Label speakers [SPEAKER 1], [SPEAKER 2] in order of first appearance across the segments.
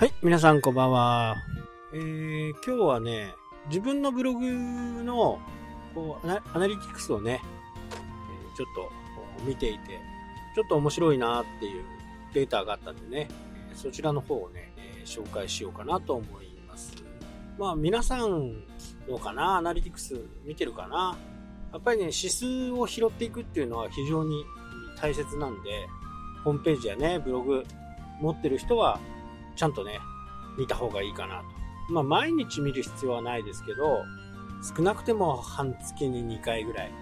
[SPEAKER 1] はい、皆さんこんばんは。えー、今日はね、自分のブログのこうアナリティクスをね、えちょっと見ていて、ちょっと面白いなっていうデータがあったんでね、そちらの方をね、え紹介しようかなと思います。まあ皆さんどうかなアナリティクス見てるかなやっぱりね、指数を拾っていくっていうのは非常に大切なんで、ホームページやね、ブログ持ってる人はちゃんとね、見た方がいいかなと。まあ、毎日見る必要はないですけど、少なくても半月に2回ぐらい、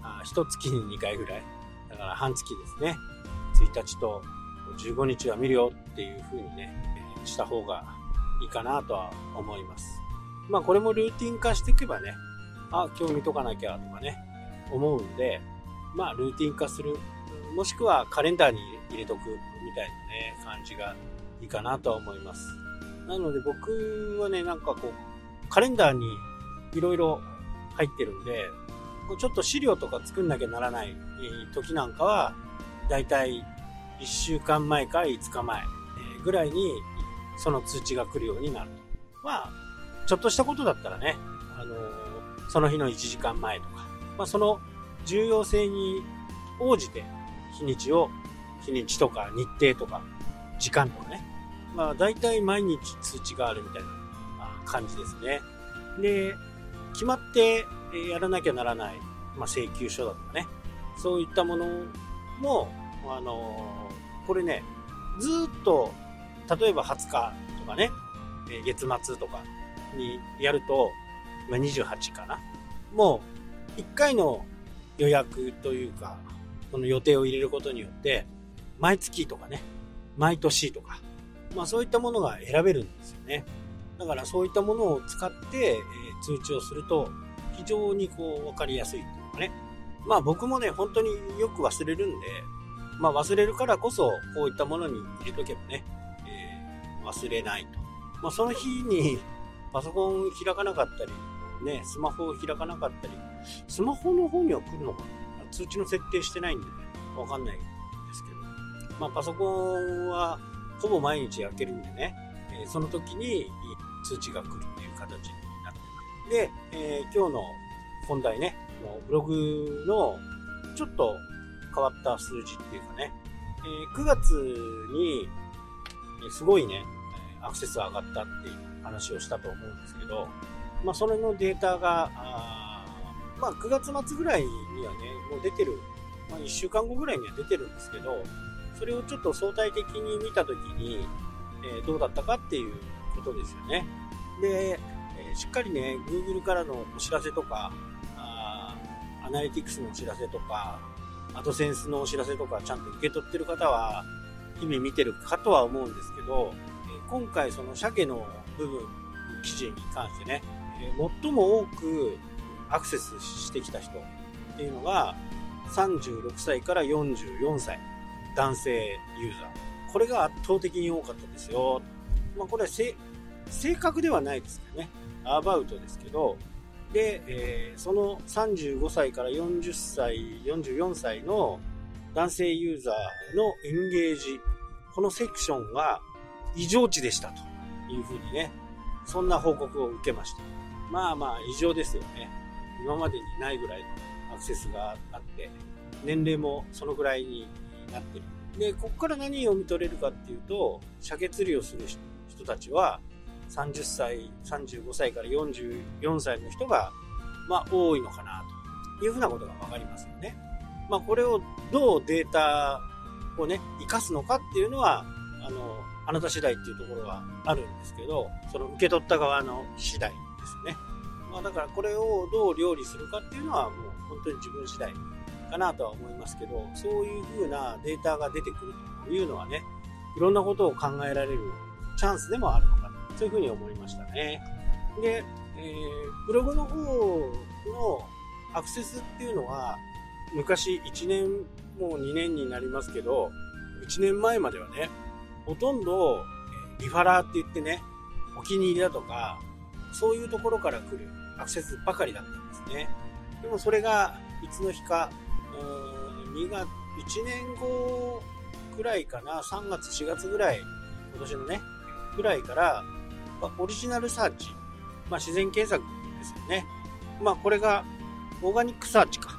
[SPEAKER 1] あ一月に2回ぐらい。だから半月ですね。1日と15日は見るよっていう風にね、えした方がいいかなとは思います。まあ、これもルーティン化していけばね、あ、今日見とかなきゃとかね、思うんで、まあ、ルーティン化する。もしくはカレンダーに入れとくみたいなね、感じがいいかなとは思います。なので僕はね、なんかこう、カレンダーにいろいろ入ってるんで、ちょっと資料とか作んなきゃならない時なんかは、だいたい1週間前か5日前ぐらいに、その通知が来るようになると。まあ、ちょっとしたことだったらね、あのーその日の1時間前とか、まあその重要性に応じて日にちを、日にちとか日程とか時間とかね、まあ大体毎日通知があるみたいな感じですね。で、決まってやらなきゃならない、まあ請求書だとかね、そういったものも、あのこれね、ずっと、例えば20日とかね、月末とかにやると、まあ、28かな。もう、1回の予約というか、この予定を入れることによって、毎月とかね、毎年とか、まあそういったものが選べるんですよね。だからそういったものを使って、え通知をすると、非常にこう分かりやすいっていうかね。まあ僕もね、本当によく忘れるんで、まあ忘れるからこそ、こういったものに入れとけばね、えー忘れないと。まあその日にパソコン開かなかったり、ね、スマホを開かなかったり、スマホの方には来るのかな？通知の設定してないんでね、わかんないけ。まあパソコンはほぼ毎日開けるんでね、えその時に通知が来るっていう形になってます。で、えー今日の本題ね、もうブログのちょっと変わった数字っていうかね、えー9月にすごいね、アクセス上がったっていう話をしたと思うんですけど、まあ、それのデータが、まあ、9月末ぐらいにはね、もう出てる、まあ、1週間後ぐらいには出てるんですけど、それをちょっと相対的に見たときに、えーどうだったかっていうことですよね。で、えーしっかりね、Google からのお知らせとか、あアナリティクスのお知らせとか、アドセンスのお知らせとかちゃんと受け取ってる方は、日々見てるかとは思うんですけど、え今回その鮭の部分の、記事に関してね、え最も多くアクセスしてきた人っていうのが、36歳から44歳、男性ユーザー。これが圧倒的に多かったですよ。まあこれは正確ではないですけどね。アバウトですけど、で、えーその35歳から40歳、44歳の男性ユーザーのエンゲージ、このセクションが異常値でしたというふうにね、そんな報告を受けました。まあまあ異常ですよね。今までにないぐらいのアクセスがあって、年齢もそのぐらいになってる。で、ここから何を見取れるかっていうと、鮭釣りをする人たちは、30歳、35歳から44歳の人が、まあ多いのかなというふうなことがわかりますよね。まあこれをどうデータをね、活かすのかっていうのは、あの、あなた次第っていうところはあるんですけど、その受け取った側の次第ですね。まあだからこれをどう料理するかっていうのはもう本当に自分次第かなとは思いますけど、そういう風なデータが出てくるというのはね、いろんなことを考えられるチャンスでもあるのかな、そういう風に思いましたね。で、えーブログの方のアクセスっていうのは、昔1年、もう2年になりますけど、1年前まではね、ほとんどリファラーって言ってね、お気に入りだとか、そういうところから来るアクセスばかりだったんですね。でもそれがいつの日か、2月、1年後ぐらいかな、3月、4月ぐらい、今年のね、ぐらいから、ま、 original search、まあ、自然検索ですよね。まあ、これが organic search か。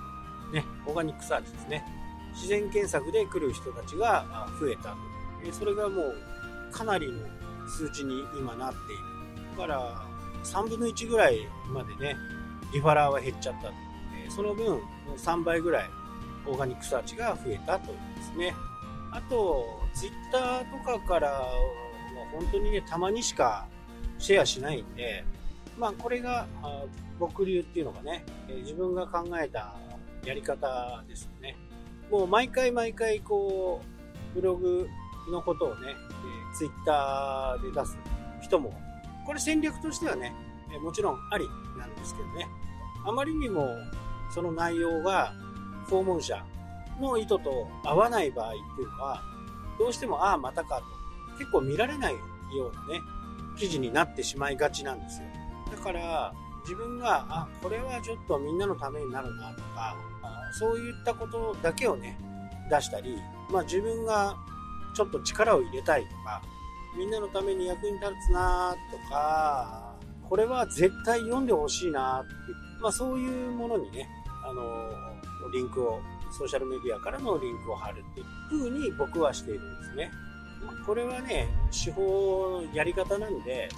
[SPEAKER 1] ね、 organic search ですね。自然検索で来る人たちが増えたと。それがもうかなりの数値に今なっている。だから、3分の1ぐらいまでね、リファラーは減っちゃった。その分、3倍ぐらいオーガニックサーチが増えたというですね。あと、ツイッターとかからは本当にね、たまにしかシェアしないんで、まあこれが僕流っていうのがね、自分が考えたやり方ですよね。もう毎回毎回こう、ブログのことをね、ツイッターで出す人も、これ戦略としてはね、もちろんありなんですけどね、あまりにもその内容が訪問者の意図と合わない場合っていうのは、どうしても、ああ、またかと、結構見られないようなね、記事になってしまいがちなんですよ。だから、自分が、あ、これはちょっとみんなのためになるなとか、そういったことだけをね、出したり、まあ自分がちょっと力を入れたいとか、みんなのために役に立つなとか、これは絶対読んでほしいなって、まあそういうものにね、あの、リンクを、ソーシャルメディアからのリンクを貼るっていう風に僕はしているんですね。これはね、手法のやり方なんで、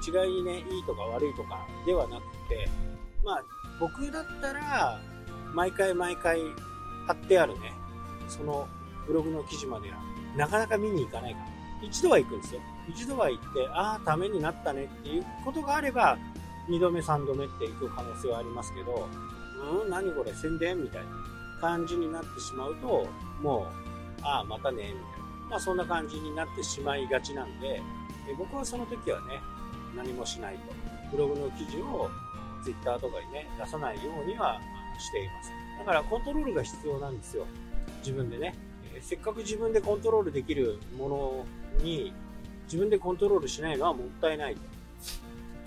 [SPEAKER 1] 一概にね、いいとか悪いとかではなくて、まあ、僕だったら、毎回毎回貼ってあるね、そのブログの記事までは、なかなか見に行かないから。一度は行くんですよ。一度は行って、ああ、ためになったねっていうことがあれば、二度目、三度目って行く可能性はありますけど、うん、何これ、宣伝みたいな感じになってしまうと、もう、ああ、またね、みたいな。まあ、そんな感じになってしまいがちなんで、え僕はその時はね、何もしないと。ブログの記事を Twitter とかにね、出さないようにはしています。だからコントロールが必要なんですよ。自分でね。えせっかく自分でコントロールできるものに、自分でコントロールしないのはもったいないと。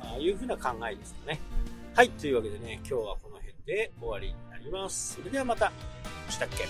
[SPEAKER 1] あいうふうな考えですかね。はい。というわけでね、今日はで終わりになります。それではまた。したっけ？